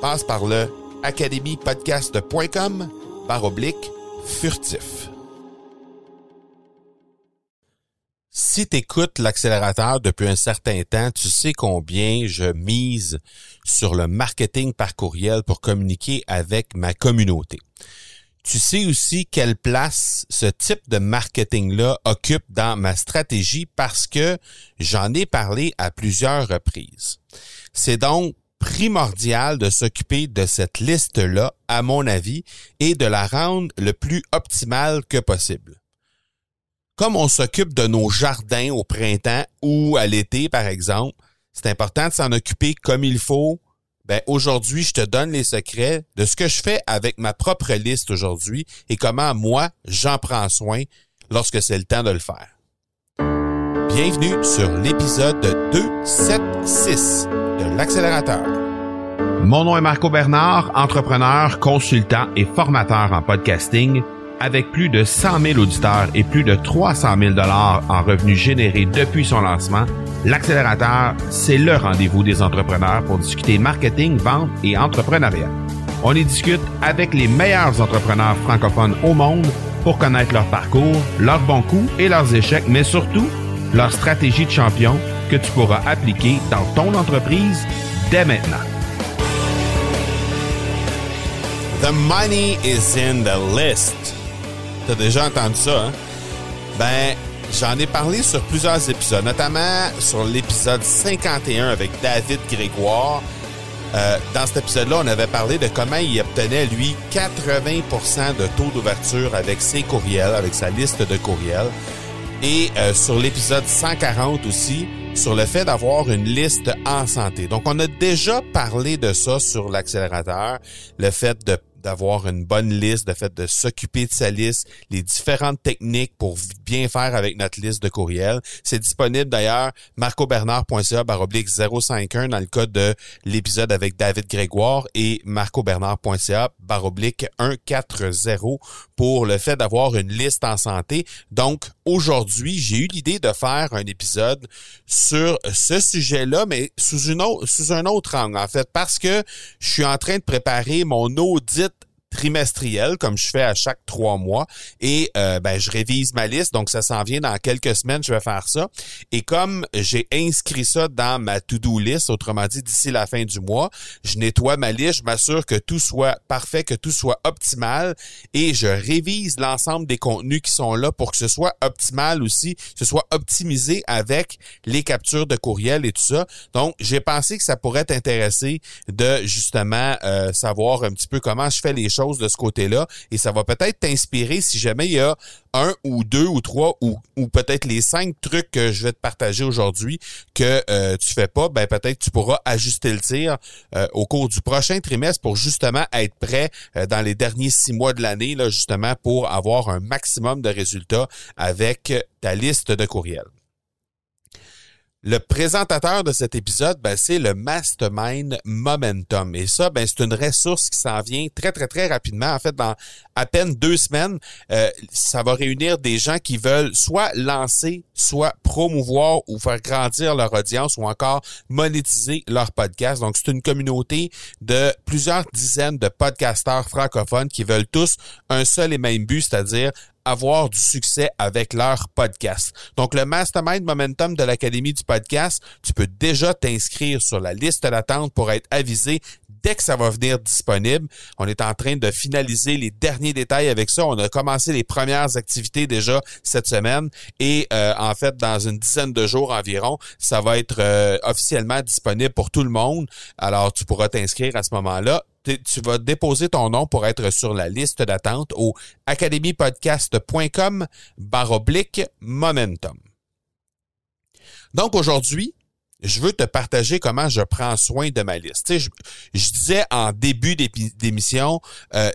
Passe par le academypodcast.com par oblique furtif. Si tu écoutes l'accélérateur depuis un certain temps, tu sais combien je mise sur le marketing par courriel pour communiquer avec ma communauté. Tu sais aussi quelle place ce type de marketing-là occupe dans ma stratégie parce que j'en ai parlé à plusieurs reprises. C'est donc primordial de s'occuper de cette liste-là, à mon avis, et de la rendre le plus optimale que possible. Comme on s'occupe de nos jardins au printemps ou à l'été, par exemple, c'est important de s'en occuper comme il faut. Ben, aujourd'hui, je te donne les secrets de ce que je fais avec ma propre liste aujourd'hui et comment moi, j'en prends soin lorsque c'est le temps de le faire. Bienvenue sur l'épisode 276 de l'accélérateur. Mon nom est Marco Bernard, entrepreneur, consultant et formateur en podcasting avec plus de 100 000 auditeurs et plus de 300 000 dollars en revenus générés depuis son lancement, l'accélérateur, c'est le rendez-vous des entrepreneurs pour discuter marketing, vente et entrepreneuriat. On y discute avec les meilleurs entrepreneurs francophones au monde pour connaître leur parcours, leurs bons coups et leurs échecs, mais surtout leur stratégie de champion que tu pourras appliquer dans ton entreprise dès maintenant. The money is in the list. T'as déjà entendu ça, hein? Ben, j'en ai parlé sur plusieurs épisodes, notamment sur l'épisode 51 avec David Grégoire. Euh, dans cet épisode-là, on avait parlé de comment il obtenait, lui, 80% de taux d'ouverture avec ses courriels, avec sa liste de courriels. Et euh, sur l'épisode 140 aussi, sur le fait d'avoir une liste en santé. Donc, on a déjà parlé de ça sur l'accélérateur, le fait de d'avoir une bonne liste, de fait de s'occuper de sa liste, les différentes techniques pour bien faire avec notre liste de courriels. C'est disponible d'ailleurs marcobernard.ca baroblique 051 dans le code de l'épisode avec David Grégoire et marcobernard.ca baroblique 140 pour le fait d'avoir une liste en santé. Donc aujourd'hui, j'ai eu l'idée de faire un épisode sur ce sujet-là, mais sous une autre, sous un autre angle en fait, parce que je suis en train de préparer mon audit trimestriel comme je fais à chaque trois mois. Et euh, ben je révise ma liste. Donc ça s'en vient dans quelques semaines je vais faire ça. Et comme j'ai inscrit ça dans ma to-do list autrement dit d'ici la fin du mois je nettoie ma liste. Je m'assure que tout soit parfait que tout soit optimal. Et je révise l'ensemble des contenus qui sont là pour que ce soit optimal aussi que ce soit optimisé avec les captures de courriel et tout ça. Donc j'ai pensé que ça pourrait t'intéresser de justement euh, savoir un petit peu comment je fais les choses de ce côté-là et ça va peut-être t'inspirer si jamais il y a un ou deux ou trois ou, peut-être les cinq trucs que je vais te partager aujourd'hui que euh, tu fais pas, ben peut-être tu pourras ajuster le tir euh, au cours du prochain trimestre pour justement être prêt euh, dans les derniers six mois de l'année, là, justement pour avoir un maximum de résultats avec ta liste de courriels. Le présentateur de cet épisode, ben, c'est le Mastermind Momentum. Et ça, ben, c'est une ressource qui s'en vient très, très, très rapidement. En fait, dans à peine deux semaines, euh, ça va réunir des gens qui veulent soit lancer, soit promouvoir ou faire grandir leur audience ou encore monétiser leur podcast. Donc, c'est une communauté de plusieurs dizaines de podcasteurs francophones qui veulent tous un seul et même but, c'est-à-dire avoir du succès avec leur podcast. Donc, le Mastermind Momentum de l'Académie du podcast, tu peux déjà t'inscrire sur la liste d'attente pour être avisé dès que ça va venir disponible. On est en train de finaliser les derniers détails avec ça. On a commencé les premières activités déjà cette semaine et euh, en fait, dans une dizaine de jours environ, ça va être euh, officiellement disponible pour tout le monde. Alors, tu pourras t'inscrire à ce moment-là tu vas déposer ton nom pour être sur la liste d'attente au academypodcast.com baroblique momentum. Donc aujourd'hui, je veux te partager comment je prends soin de ma liste. je, disais en début d'émission, euh,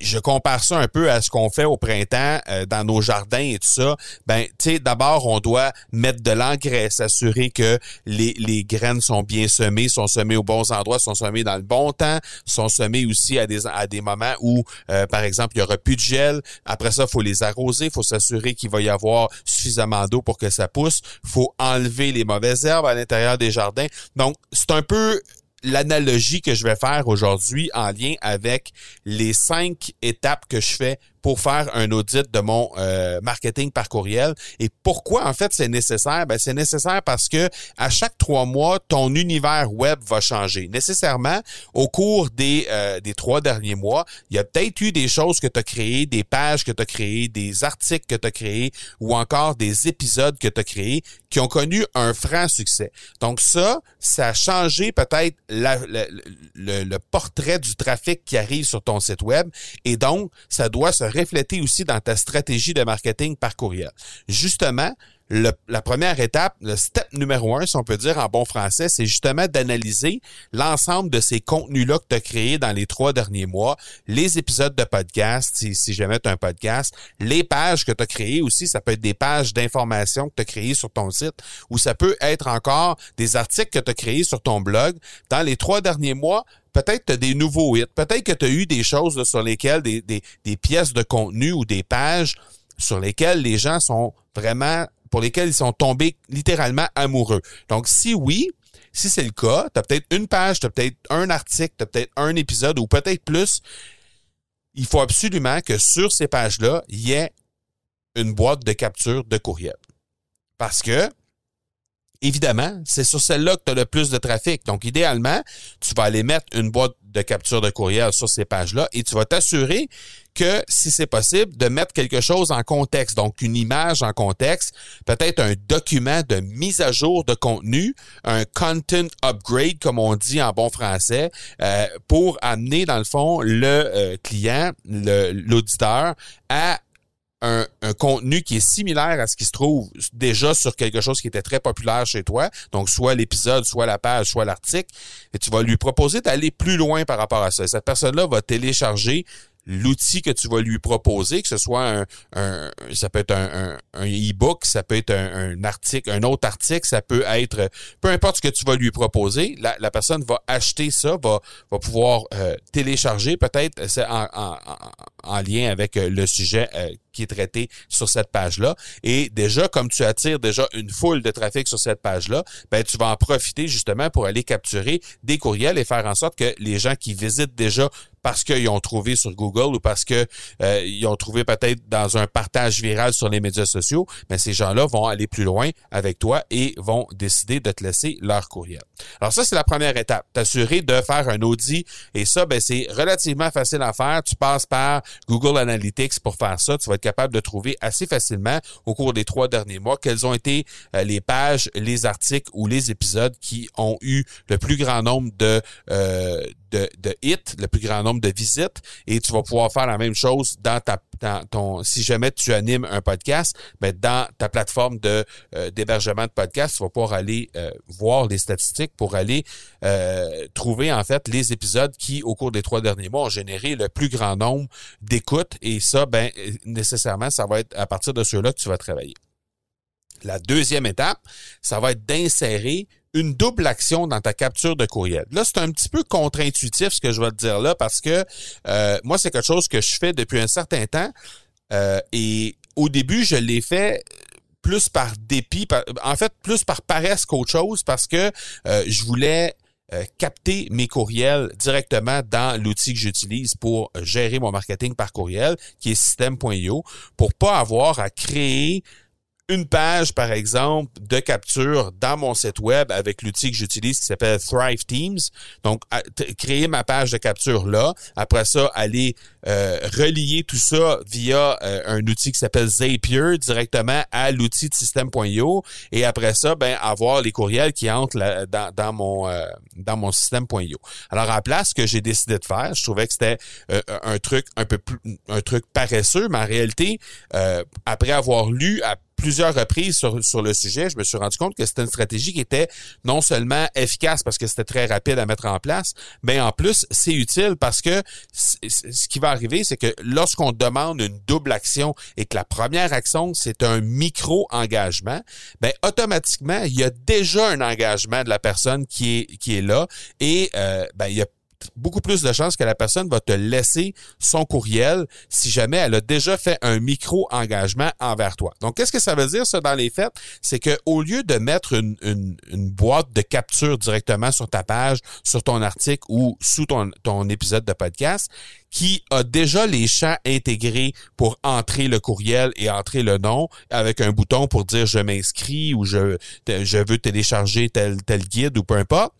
je compare ça un peu à ce qu'on fait au printemps euh, dans nos jardins et tout ça. Ben, tu sais, d'abord, on doit mettre de l'engrais, s'assurer que les, les graines sont bien semées, sont semées aux bons endroits, sont semées dans le bon temps, sont semées aussi à des, à des moments où, euh, par exemple, il y aura plus de gel. Après ça, il faut les arroser, il faut s'assurer qu'il va y avoir suffisamment d'eau pour que ça pousse. Faut enlever les mauvaises herbes à l'intérieur des jardins. Donc, c'est un peu l'analogie que je vais faire aujourd'hui en lien avec les cinq étapes que je fais pour faire un audit de mon euh, marketing par courriel. Et pourquoi en fait c'est nécessaire? Ben, c'est nécessaire parce que à chaque trois mois, ton univers web va changer. Nécessairement, au cours des, euh, des trois derniers mois, il y a peut-être eu des choses que tu as créées, des pages que tu as créées, des articles que tu as créés ou encore des épisodes que tu as créés qui ont connu un franc succès. Donc ça, ça a changé peut-être le, le portrait du trafic qui arrive sur ton site web et donc ça doit se refléter aussi dans ta stratégie de marketing par courriel. Justement, la première étape, le step numéro un, si on peut dire en bon français, c'est justement d'analyser l'ensemble de ces contenus-là que tu as créés dans les trois derniers mois, les épisodes de podcast, si, si jamais tu un podcast, les pages que tu as créées aussi, ça peut être des pages d'information que tu as créées sur ton site, ou ça peut être encore des articles que tu as créés sur ton blog. Dans les trois derniers mois, peut-être tu as des nouveaux hits, peut-être que tu as eu des choses sur lesquelles, des, des, des pièces de contenu ou des pages sur lesquelles les gens sont vraiment, pour lesquelles ils sont tombés littéralement amoureux. Donc, si oui, si c'est le cas, tu as peut-être une page, tu as peut-être un article, tu peut-être un épisode ou peut-être plus, il faut absolument que sur ces pages-là, il y ait une boîte de capture de courriel. Parce que évidemment, c'est sur celle-là que tu as le plus de trafic. Donc, idéalement, tu vas aller mettre une boîte de capture de courriel sur ces pages-là et tu vas t'assurer que, si c'est possible, de mettre quelque chose en contexte. Donc, une image en contexte, peut-être un document de mise à jour de contenu, un content upgrade, comme on dit en bon français, euh, pour amener, dans le fond, le euh, client, l'auditeur, à un, contenu qui est similaire à ce qui se trouve déjà sur quelque chose qui était très populaire chez toi, donc soit l'épisode, soit la page, soit l'article, et tu vas lui proposer d'aller plus loin par rapport à ça. Cette personne-là va télécharger l'outil que tu vas lui proposer, que ce soit un, ça peut être un, un, e-book, ça peut être un, article, un autre article, ça peut être peu importe ce que tu vas lui proposer, la, la personne va acheter ça, va, va pouvoir euh, télécharger. Peut-être en, en, en, lien avec euh, le sujet euh, qui est traité sur cette page-là. Et déjà, comme tu attires déjà une foule de trafic sur cette page-là, ben tu vas en profiter justement pour aller capturer des courriels et faire en sorte que les gens qui visitent déjà parce qu'ils ont trouvé sur Google ou parce que euh, ils ont trouvé peut-être dans un partage viral sur les médias sociaux, mais ces gens-là vont aller plus loin avec toi et vont décider de te laisser leur courriel. Alors ça, c'est la première étape, t'assurer de faire un audit et ça, ben, c'est relativement facile à faire. Tu passes par Google Analytics pour faire ça. Tu vas capable de trouver assez facilement au cours des trois derniers mois quelles ont été euh, les pages, les articles ou les épisodes qui ont eu le plus grand nombre de, euh, de, de hits, le plus grand nombre de visites et tu vas pouvoir faire la même chose dans ta dans ton si jamais tu animes un podcast, ben dans ta plateforme de euh, d'hébergement de podcast, tu vas pouvoir aller euh, voir les statistiques pour aller euh, trouver en fait les épisodes qui au cours des trois derniers mois ont généré le plus grand nombre d'écoutes et ça ben nécessairement ça va être à partir de ceux-là que tu vas travailler. La deuxième étape, ça va être d'insérer une double action dans ta capture de courriel. Là, c'est un petit peu contre-intuitif ce que je vais te dire là parce que euh, moi, c'est quelque chose que je fais depuis un certain temps euh, et au début, je l'ai fait plus par dépit, en fait, plus par paresse qu'autre chose parce que euh, je voulais capter mes courriels directement dans l'outil que j'utilise pour gérer mon marketing par courriel, qui est système.io, pour pas avoir à créer une page, par exemple, de capture dans mon site web avec l'outil que j'utilise qui s'appelle Thrive Teams. Donc, créer ma page de capture là. Après ça, aller euh, relier tout ça via euh, un outil qui s'appelle Zapier directement à l'outil de système.io. Et après ça, ben, avoir les courriels qui entrent dans, dans, mon euh, dans mon système.io. Alors, à la place, ce que j'ai décidé de faire, je trouvais que c'était un truc un peu plus un truc paresseux, mais en réalité, après avoir lu plusieurs reprises sur, sur le sujet, je me suis rendu compte que c'était une stratégie qui était non seulement efficace parce que c'était très rapide à mettre en place, mais en plus, c'est utile parce que ce qui va arriver, c'est que lorsqu'on demande une double action et que la première action, c'est un micro-engagement, ben automatiquement, il y a déjà un engagement de la personne qui est, qui est là et euh, ben, il y a beaucoup plus de chances que la personne va te laisser son courriel si jamais elle a déjà fait un micro-engagement envers toi. Donc, qu'est-ce que ça veut dire, ça, dans les faits? C'est que au lieu de mettre une, boîte de capture directement sur ta page, sur ton article ou sous ton épisode de podcast, qui a déjà les champs intégrés pour entrer le courriel et entrer le nom avec un bouton pour dire je m'inscris ou je, veux télécharger tel, guide ou peu importe,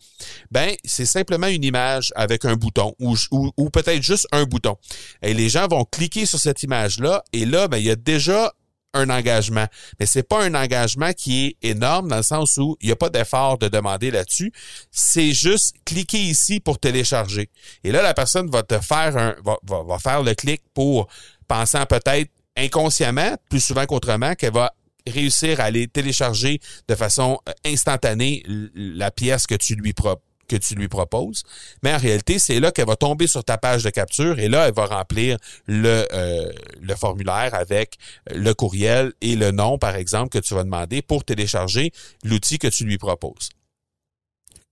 ben c'est simplement une image avec un bouton ou, ou, ou peut-être juste un bouton. Et les gens vont cliquer sur cette image-là et là, ben, il y a déjà un engagement. Mais c'est pas un engagement qui est énorme dans le sens où il n'y a pas d'effort de demander là-dessus. C'est juste cliquer ici pour télécharger. Et là, la personne va te faire un, va, va, faire le clic pour pensant peut-être inconsciemment, plus souvent qu'autrement, qu'elle va réussir à aller télécharger de façon euh, instantanée la pièce que tu lui proposes que tu lui proposes. Mais en réalité, c'est là qu'elle va tomber sur ta page de capture et là, elle va remplir le, euh, le formulaire avec le courriel et le nom, par exemple, que tu vas demander pour télécharger l'outil que tu lui proposes.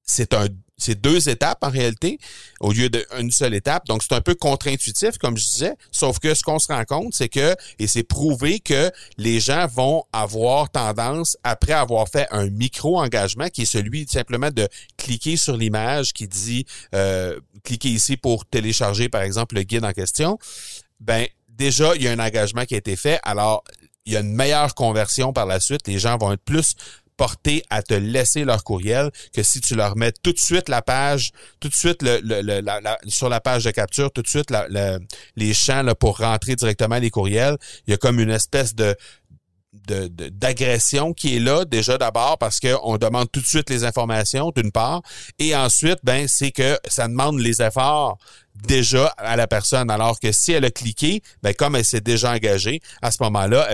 C'est un c'est deux étapes en réalité au lieu d'une seule étape. Donc, c'est un peu contre-intuitif, comme je disais. Sauf que ce qu'on se rend compte, c'est que, et c'est prouvé que les gens vont avoir tendance, après avoir fait un micro-engagement, qui est celui simplement de cliquer sur l'image qui dit euh, cliquez ici pour télécharger, par exemple, le guide en question, ben déjà, il y a un engagement qui a été fait. Alors, il y a une meilleure conversion par la suite. Les gens vont être plus portés à te laisser leur courriel que si tu leur mets tout de suite la page, tout de suite le, sur la page de capture, tout de suite les champs là, pour rentrer directement les courriels. Il y a comme une espèce de d'agression qui est là déjà d'abord parce qu'on demande tout de suite les informations d'une part et ensuite ben c'est que ça demande les efforts déjà à la personne. Alors que si elle a cliqué, ben comme elle s'est déjà engagée, à ce moment-là,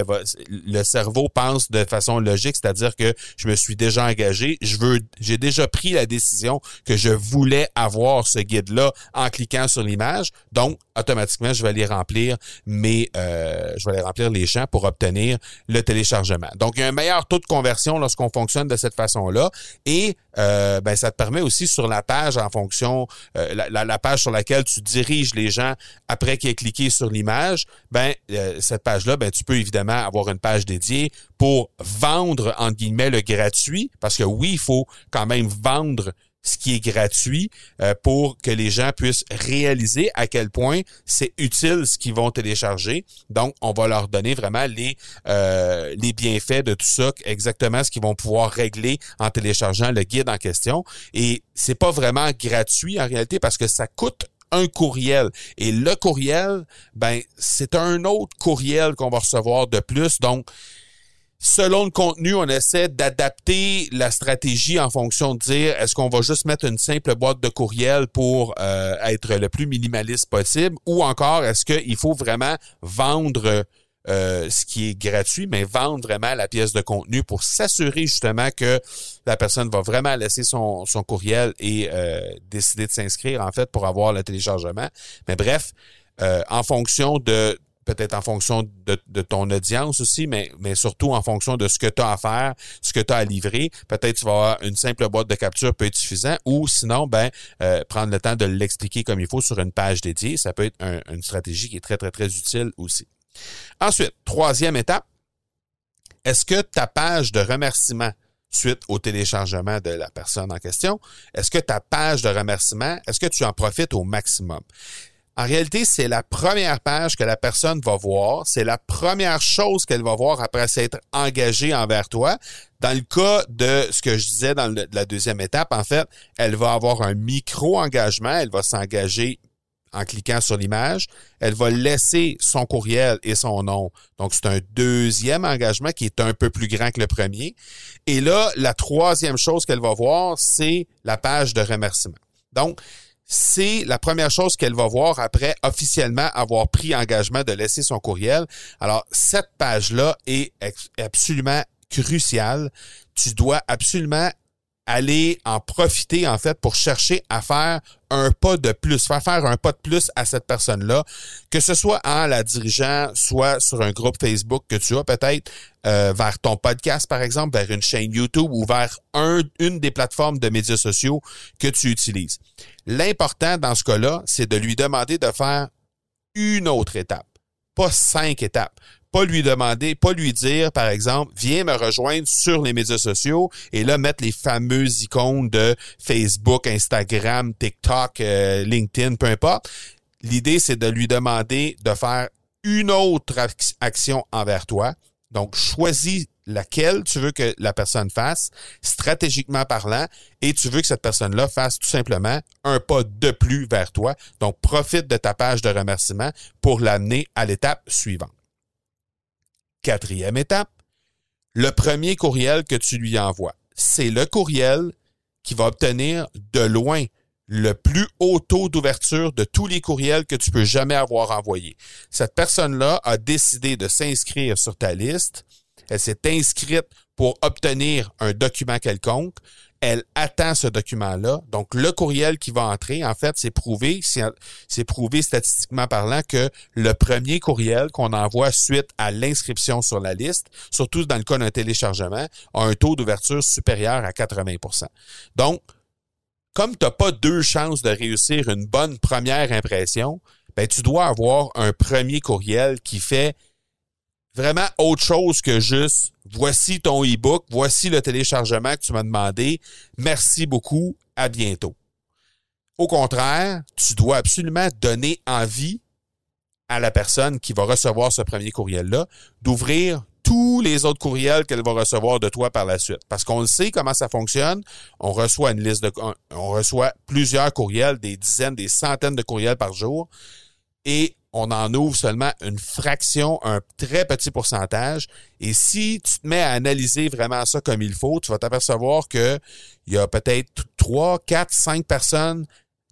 le cerveau pense de façon logique, c'est-à-dire que je me suis déjà engagé, je veux, j'ai déjà pris la décision que je voulais avoir ce guide-là en cliquant sur l'image. Donc, automatiquement, je vais aller remplir mes, euh, je vais aller remplir les champs pour obtenir le téléchargement. Donc, il y a un meilleur taux de conversion lorsqu'on fonctionne de cette façon-là. Et euh, ben, ça te permet aussi sur la page en fonction, euh, la, la, page sur laquelle tu diriges les gens après qu'ils aient cliqué sur l'image, ben euh, cette page-là, ben tu peux évidemment avoir une page dédiée pour vendre entre guillemets le gratuit, parce que oui, il faut quand même vendre ce qui est gratuit euh, pour que les gens puissent réaliser à quel point c'est utile ce qu'ils vont télécharger. Donc, on va leur donner vraiment les, euh, les bienfaits de tout ça, exactement ce qu'ils vont pouvoir régler en téléchargeant le guide en question. Et c'est pas vraiment gratuit en réalité parce que ça coûte un courriel. Et le courriel, ben, c'est un autre courriel qu'on va recevoir de plus. Donc, selon le contenu, on essaie d'adapter la stratégie en fonction de dire est-ce qu'on va juste mettre une simple boîte de courriel pour euh, être le plus minimaliste possible ou encore est-ce qu'il faut vraiment vendre euh, ce qui est gratuit, mais vendre vraiment la pièce de contenu pour s'assurer justement que la personne va vraiment laisser son, son courriel et euh, décider de s'inscrire en fait pour avoir le téléchargement. Mais bref, en fonction de peut-être en fonction de, ton audience aussi, mais, surtout en fonction de ce que tu as à faire, ce que tu as à livrer. Peut-être tu vas avoir une simple boîte de capture peut être suffisant ou sinon, ben, euh, prendre le temps de l'expliquer comme il faut sur une page dédiée. Ça peut être une stratégie qui est très, très, très utile aussi. Ensuite, troisième étape, est-ce que ta page de remerciement suite au téléchargement de la personne en question, est-ce que ta page de remerciement, est-ce que tu en profites au maximum? En réalité, c'est la première page que la personne va voir. C'est la première chose qu'elle va voir après s'être engagée envers toi. Dans le cas de ce que je disais dans la deuxième étape, en fait, elle va avoir un micro-engagement. Elle va s'engager en cliquant sur l'image. Elle va laisser son courriel et son nom. Donc, c'est un deuxième engagement qui est un peu plus grand que le premier. Et là, la troisième chose qu'elle va voir, c'est la page de remerciement. Donc, c'est la première chose qu'elle va voir après officiellement avoir pris engagement de laisser son courriel. Alors, cette page-là est absolument cruciale. Tu dois absolument aller en profiter en fait pour chercher à faire un pas de plus, faire faire un pas de plus à cette personne-là, que ce soit en la dirigeant, soit sur un groupe Facebook que tu as peut-être, euh, vers ton podcast par exemple, vers une chaîne YouTube ou vers un, une des plateformes de médias sociaux que tu utilises. L'important dans ce cas-là, c'est de lui demander de faire une autre étape, pas cinq étapes pas lui demander, pas lui dire, par exemple, viens me rejoindre sur les médias sociaux et là, mettre les fameuses icônes de Facebook, Instagram, TikTok, euh, LinkedIn, peu importe. L'idée, c'est de lui demander de faire une autre action envers toi. Donc, choisis laquelle tu veux que la personne fasse, stratégiquement parlant, et tu veux que cette personne-là fasse tout simplement un pas de plus vers toi. Donc, profite de ta page de remerciement pour l'amener à l'étape suivante. Quatrième étape, le premier courriel que tu lui envoies. C'est le courriel qui va obtenir de loin le plus haut taux d'ouverture de tous les courriels que tu peux jamais avoir envoyés. Cette personne-là a décidé de s'inscrire sur ta liste. Elle s'est inscrite pour obtenir un document quelconque elle attend ce document-là. Donc, le courriel qui va entrer, en fait, c'est prouvé, c'est prouvé statistiquement parlant que le premier courriel qu'on envoie suite à l'inscription sur la liste, surtout dans le cas d'un téléchargement, a un taux d'ouverture supérieur à 80% Donc, comme tu n'as pas deux chances de réussir une bonne première impression, ben, tu dois avoir un premier courriel qui fait vraiment autre chose que juste voici ton e-book, voici le téléchargement que tu m'as demandé, merci beaucoup, à bientôt. Au contraire, tu dois absolument donner envie à la personne qui va recevoir ce premier courriel-là d'ouvrir tous les autres courriels qu'elle va recevoir de toi par la suite. Parce qu'on le sait comment ça fonctionne. On reçoit une liste de, on reçoit plusieurs courriels, des dizaines, des centaines de courriels par jour. Et on en ouvre seulement une fraction, un très petit pourcentage. Et si tu te mets à analyser vraiment ça comme il faut, tu vas t'apercevoir que il y a peut-être trois, quatre, cinq personnes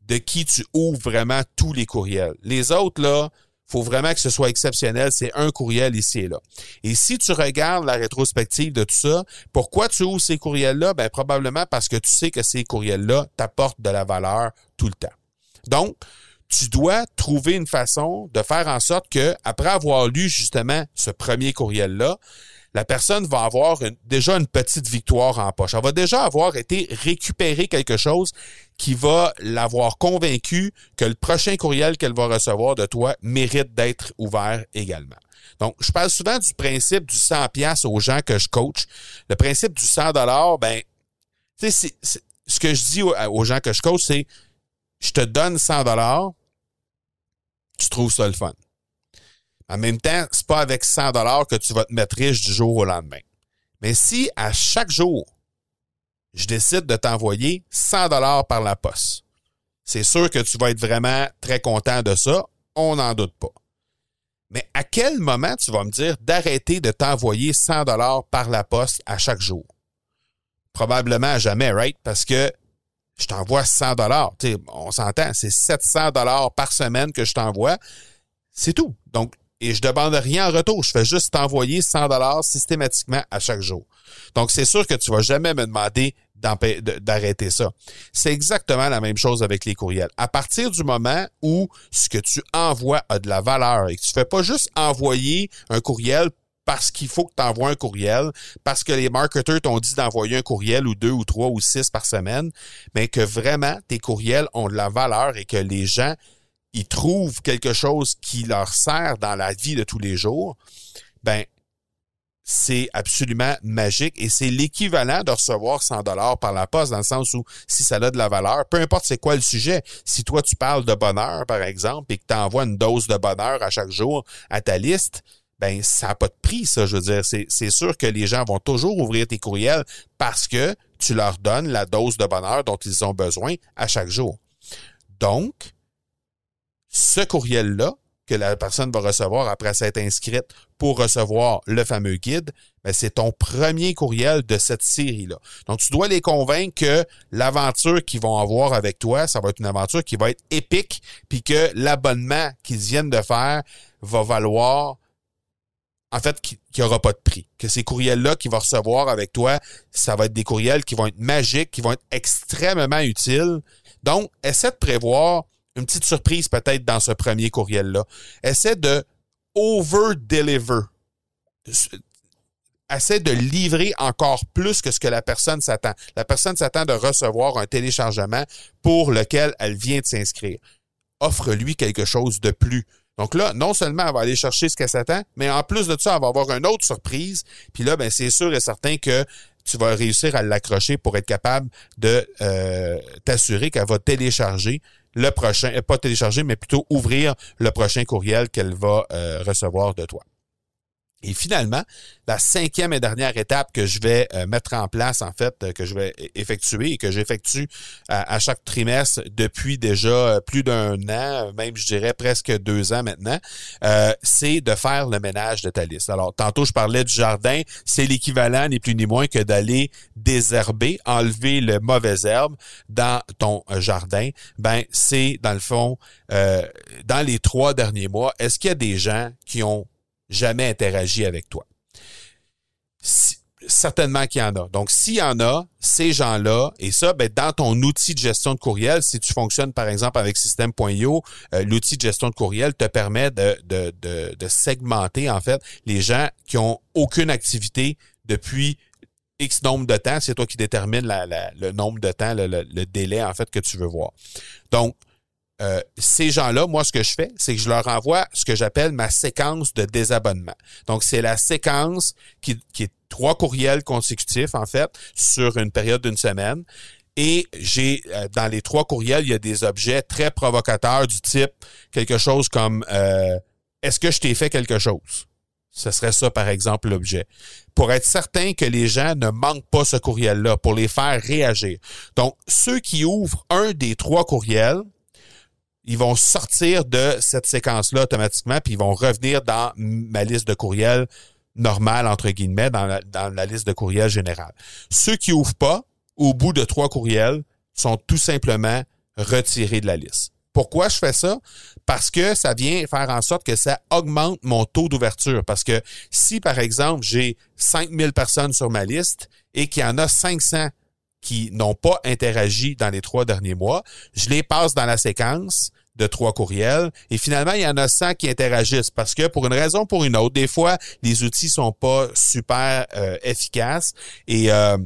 de qui tu ouvres vraiment tous les courriels. Les autres, là, faut vraiment que ce soit exceptionnel. C'est un courriel ici et là. Et si tu regardes la rétrospective de tout ça, pourquoi tu ouvres ces courriels-là? Ben, probablement parce que tu sais que ces courriels-là t'apportent de la valeur tout le temps. Donc, tu dois trouver une façon de faire en sorte que, après avoir lu justement ce premier courriel-là, la personne va avoir déjà une petite victoire en poche. Elle va déjà avoir été récupérer quelque chose qui va l'avoir convaincu que le prochain courriel qu'elle va recevoir de toi mérite d'être ouvert également. Donc, je parle souvent du principe du 100 pièces aux gens que je coach. Le principe du 100 dollars, ben, tu sais, ce que je dis aux gens que je coach, c'est je te donne 100 dollars, tu trouves ça le fun. En même temps, c'est pas avec 100 dollars que tu vas te mettre riche du jour au lendemain. Mais si à chaque jour, je décide de t'envoyer 100 dollars par la poste, c'est sûr que tu vas être vraiment très content de ça, on n'en doute pas. Mais à quel moment tu vas me dire d'arrêter de t'envoyer 100 dollars par la poste à chaque jour? Probablement jamais, right? Parce que je t'envoie 100 dollars. On s'entend, c'est 700 dollars par semaine que je t'envoie. C'est tout. Donc, et je demande rien en retour. Je fais juste t'envoyer 100 dollars systématiquement à chaque jour. Donc, c'est sûr que tu vas jamais me demander d'arrêter ça. C'est exactement la même chose avec les courriels. À partir du moment où ce que tu envoies a de la valeur et que tu fais pas juste envoyer un courriel parce qu'il faut que tu envoies un courriel, parce que les marketeurs t'ont dit d'envoyer un courriel ou deux ou trois ou six par semaine, mais que vraiment tes courriels ont de la valeur et que les gens ils trouvent quelque chose qui leur sert dans la vie de tous les jours, ben c'est absolument magique et c'est l'équivalent de recevoir 100 dollars par la poste dans le sens où si ça a de la valeur, peu importe c'est quoi le sujet, si toi tu parles de bonheur par exemple et que tu envoies une dose de bonheur à chaque jour à ta liste, ben ça n'a pas de prix ça, je veux dire, c'est sûr que les gens vont toujours ouvrir tes courriels parce que tu leur donnes la dose de bonheur dont ils ont besoin à chaque jour. Donc, ce courriel-là, que la personne va recevoir après s'être inscrite pour recevoir le fameux guide, ben c'est ton premier courriel de cette série-là. Donc, tu dois les convaincre que l'aventure qu'ils vont avoir avec toi, ça va être une aventure qui va être épique, puis que l'abonnement qu'ils viennent de faire va valoir, en fait, qu'il n'y aura pas de prix. Que ces courriels-là qu'ils vont recevoir avec toi, ça va être des courriels qui vont être magiques, qui vont être extrêmement utiles. Donc, essaie de prévoir une petite surprise peut-être dans ce premier courriel-là. Essaie de over-deliver. Essaie de livrer encore plus que ce que la personne s'attend. La personne s'attend de recevoir un téléchargement pour lequel elle vient de s'inscrire. Offre-lui quelque chose de plus. Donc là, non seulement elle va aller chercher ce qu'elle s'attend, mais en plus de ça, elle va avoir une autre surprise. Puis là, ben, c'est sûr et certain que tu vas réussir à l'accrocher pour être capable de euh, t'assurer qu'elle va télécharger le prochain, euh, pas télécharger, mais plutôt ouvrir le prochain courriel qu'elle va euh, recevoir de toi. Et finalement, la cinquième et dernière étape que je vais euh, mettre en place, en fait, euh, que je vais effectuer et que j'effectue à, chaque trimestre depuis déjà euh, plus d'un an, même je dirais presque deux ans maintenant, c'est de faire le ménage de ta liste. Alors, tantôt, je parlais du jardin, c'est l'équivalent, ni plus ni moins, que d'aller désherber, enlever le mauvais herbe dans ton jardin. Ben, c'est, dans le fond, dans les trois derniers mois, est-ce qu'il y a des gens qui ont jamais interagi avec toi. certainement qu'il y en a. Donc, s'il y en a, ces gens-là, et ça, ben, dans ton outil de gestion de courriel, si tu fonctionnes par exemple avec System.io, euh, l'outil de gestion de courriel te permet de, de, de, segmenter en fait les gens qui ont aucune activité depuis X nombre de temps. C'est toi qui détermines le nombre de temps, le, le, délai en fait que tu veux voir. Donc, euh, ces gens-là, moi, ce que je fais, c'est que je leur envoie ce que j'appelle ma séquence de désabonnement. Donc, c'est la séquence qui, est trois courriels consécutifs, en fait, sur une période d'une semaine. Et j'ai, euh, dans les trois courriels, il y a des objets très provocateurs du type quelque chose comme euh, Est-ce que je t'ai fait quelque chose? Ce serait ça, par exemple, l'objet. Pour être certain que les gens ne manquent pas ce courriel-là, pour les faire réagir. Donc, ceux qui ouvrent un des trois courriels, ils vont sortir de cette séquence-là automatiquement, puis ils vont revenir dans ma liste de courriels normale, entre guillemets, dans la, dans la liste de courriels générale. Ceux qui ouvrent pas, au bout de trois courriels, sont tout simplement retirés de la liste. Pourquoi je fais ça? Parce que ça vient faire en sorte que ça augmente mon taux d'ouverture. Parce que si, par exemple, j'ai 5000 personnes sur ma liste et qu'il y en a 500 qui n'ont pas interagi dans les trois derniers mois, je les passe dans la séquence de trois courriels. Et finalement il y en a 100 qui interagissent parce que pour une raison ou pour une autre, des fois les outils sont pas super euh, efficaces. Et euh,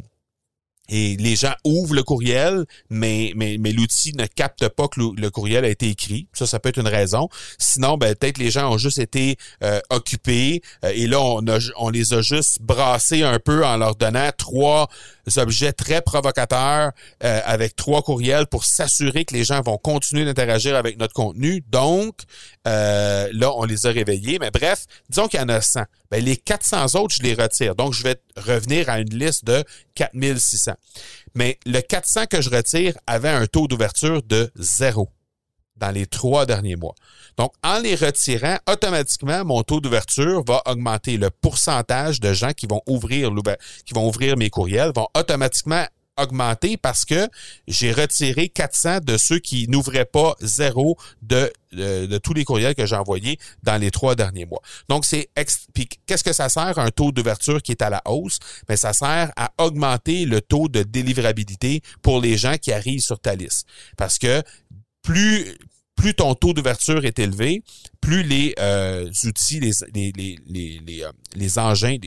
et les gens ouvrent le courriel, mais, mais, mais l'outil ne capte pas que le, courriel a été écrit. Ça, ça peut être une raison. Sinon, ben, peut-être les gens ont juste été euh, occupés euh, et là, on, a, on les a juste brassés un peu en leur donnant trois objets très provocateurs euh, avec trois courriels pour s'assurer que les gens vont continuer d'interagir avec notre contenu. Donc, là, on les a réveillés. Mais bref, disons qu'il y en a 100. Ben, les 400 autres, je les retire. Donc, je vais revenir à une liste de 4600. Mais le 400 que je retire avait un taux d'ouverture de zéro dans les trois derniers mois. Donc, en les retirant, automatiquement, mon taux d'ouverture va augmenter. Le pourcentage de gens qui vont ouvrir, qui vont ouvrir mes courriels vont automatiquement augmenté parce que j'ai retiré 400 de ceux qui n'ouvraient pas zéro de, de, tous les courriels que j'ai envoyés dans les trois derniers mois. Donc, c'est puis qu'est-ce que ça sert un taux d'ouverture qui est à la hausse? Mais ben, ça sert à augmenter le taux de délivrabilité pour les gens qui arrivent sur ta liste. Parce que plus plus ton taux d'ouverture est élevé, plus les euh, outils, les, les, les, les, euh, les engins,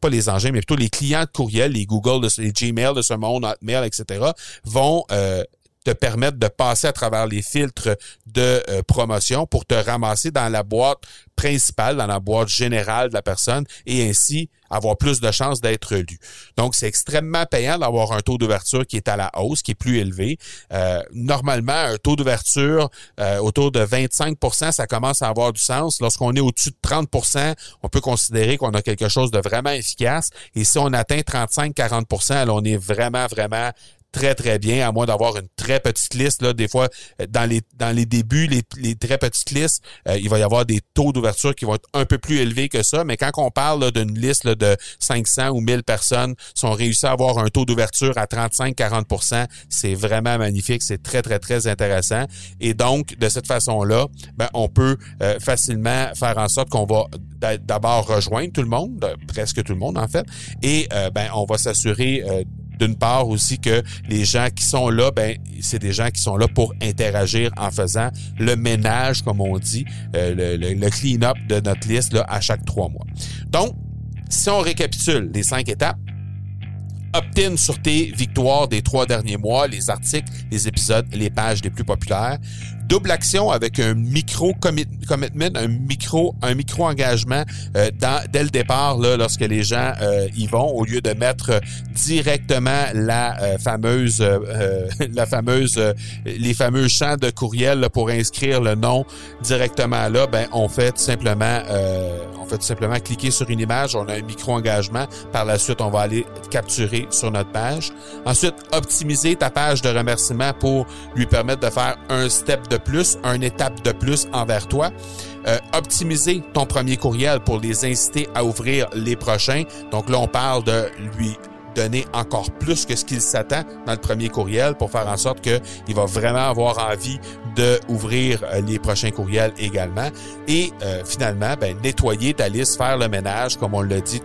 pas les engins, mais plutôt les clients de courriel, les Google, les Gmail de ce monde, Hotmail, etc., vont euh, te permettre de passer à travers les filtres de euh, promotion pour te ramasser dans la boîte principale, dans la boîte générale de la personne et ainsi avoir plus de chances d'être lu. Donc, c'est extrêmement payant d'avoir un taux d'ouverture qui est à la hausse, qui est plus élevé. Euh, normalement, un taux d'ouverture euh, autour de 25% ça commence à avoir du sens. Lorsqu'on est au-dessus de 30% on peut considérer qu'on a quelque chose de vraiment efficace. Et si on atteint 35-40% on est vraiment, vraiment très, très bien, à moins d'avoir une très petite liste. Là, des fois, euh, dans les, dans les débuts, les, les très petites listes, euh, il va y avoir des taux d'ouverture qui vont être un peu plus élevés que ça. Mais quand on parle d'une liste de 500 ou 1000 personnes, si on réussit à avoir un taux d'ouverture à 35-40% c'est vraiment magnifique. C'est très, très, très intéressant. Et donc, de cette façon-là, ben, on peut euh, facilement faire en sorte qu'on va d'abord rejoindre tout le monde, presque tout le monde en fait, et ben, on va s'assurer d'une part aussi que les gens qui sont là, ben c'est des gens qui sont là pour interagir en faisant le ménage, comme on dit, euh, le, clean-up de notre liste là, à chaque trois mois. Donc, si on récapitule les cinq étapes, opt-in sur tes victoires des trois derniers mois, les articles, les épisodes, les pages les plus populaires double action avec un micro commitment, un micro, un micro engagement euh, dès le départ là, lorsque les gens euh, y vont, au lieu de mettre directement la euh, fameuse, la fameuse, les fameux champs de courriel pour inscrire le nom directement là. Ben on fait tout simplement, on fait tout simplement cliquer sur une image, on a un micro engagement. Par la suite, on va aller capturer sur notre page. Ensuite, optimiser ta page de remerciement pour lui permettre de faire un step de plus, une étape de plus envers toi. Euh, optimiser ton premier courriel pour les inciter à ouvrir les prochains. Donc là, on parle de lui donner encore plus que ce qu'il s'attend dans le premier courriel pour faire en sorte qu'il va vraiment avoir envie de ouvrir euh, les prochains courriels également. Et euh, finalement, ben, nettoyer ta liste, faire le ménage, comme on l'a dit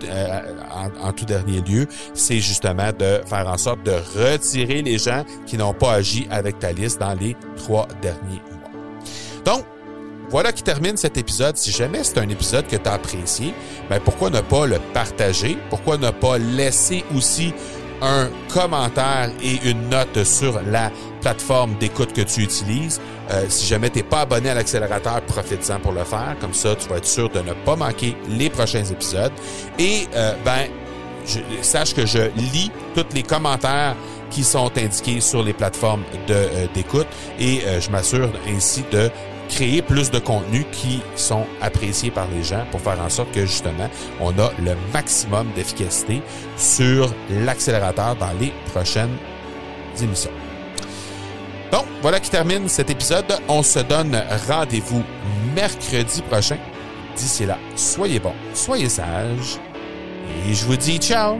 en, en, tout dernier lieu, c'est justement de faire en sorte de retirer les gens qui n'ont pas agi avec ta liste dans les trois derniers donc, voilà qui termine cet épisode. Si jamais c'est un épisode que tu as apprécié, ben pourquoi ne pas le partager? Pourquoi ne pas laisser aussi un commentaire et une note sur la plateforme d'écoute que tu utilises? Euh, si jamais tu n'es pas abonné à l'accélérateur, profite-en pour le faire. Comme ça, tu vas être sûr de ne pas manquer les prochains épisodes. Et euh, ben, je, sache que je lis tous les commentaires qui sont indiqués sur les plateformes euh, d'écoute et je m'assure ainsi de créer plus de contenus qui sont appréciés par les gens pour faire en sorte que justement on a le maximum d'efficacité sur l'accélérateur dans les prochaines émissions. Donc, voilà qui termine cet épisode. On se donne rendez-vous mercredi prochain. D'ici là, soyez bons, soyez sages et je vous dis ciao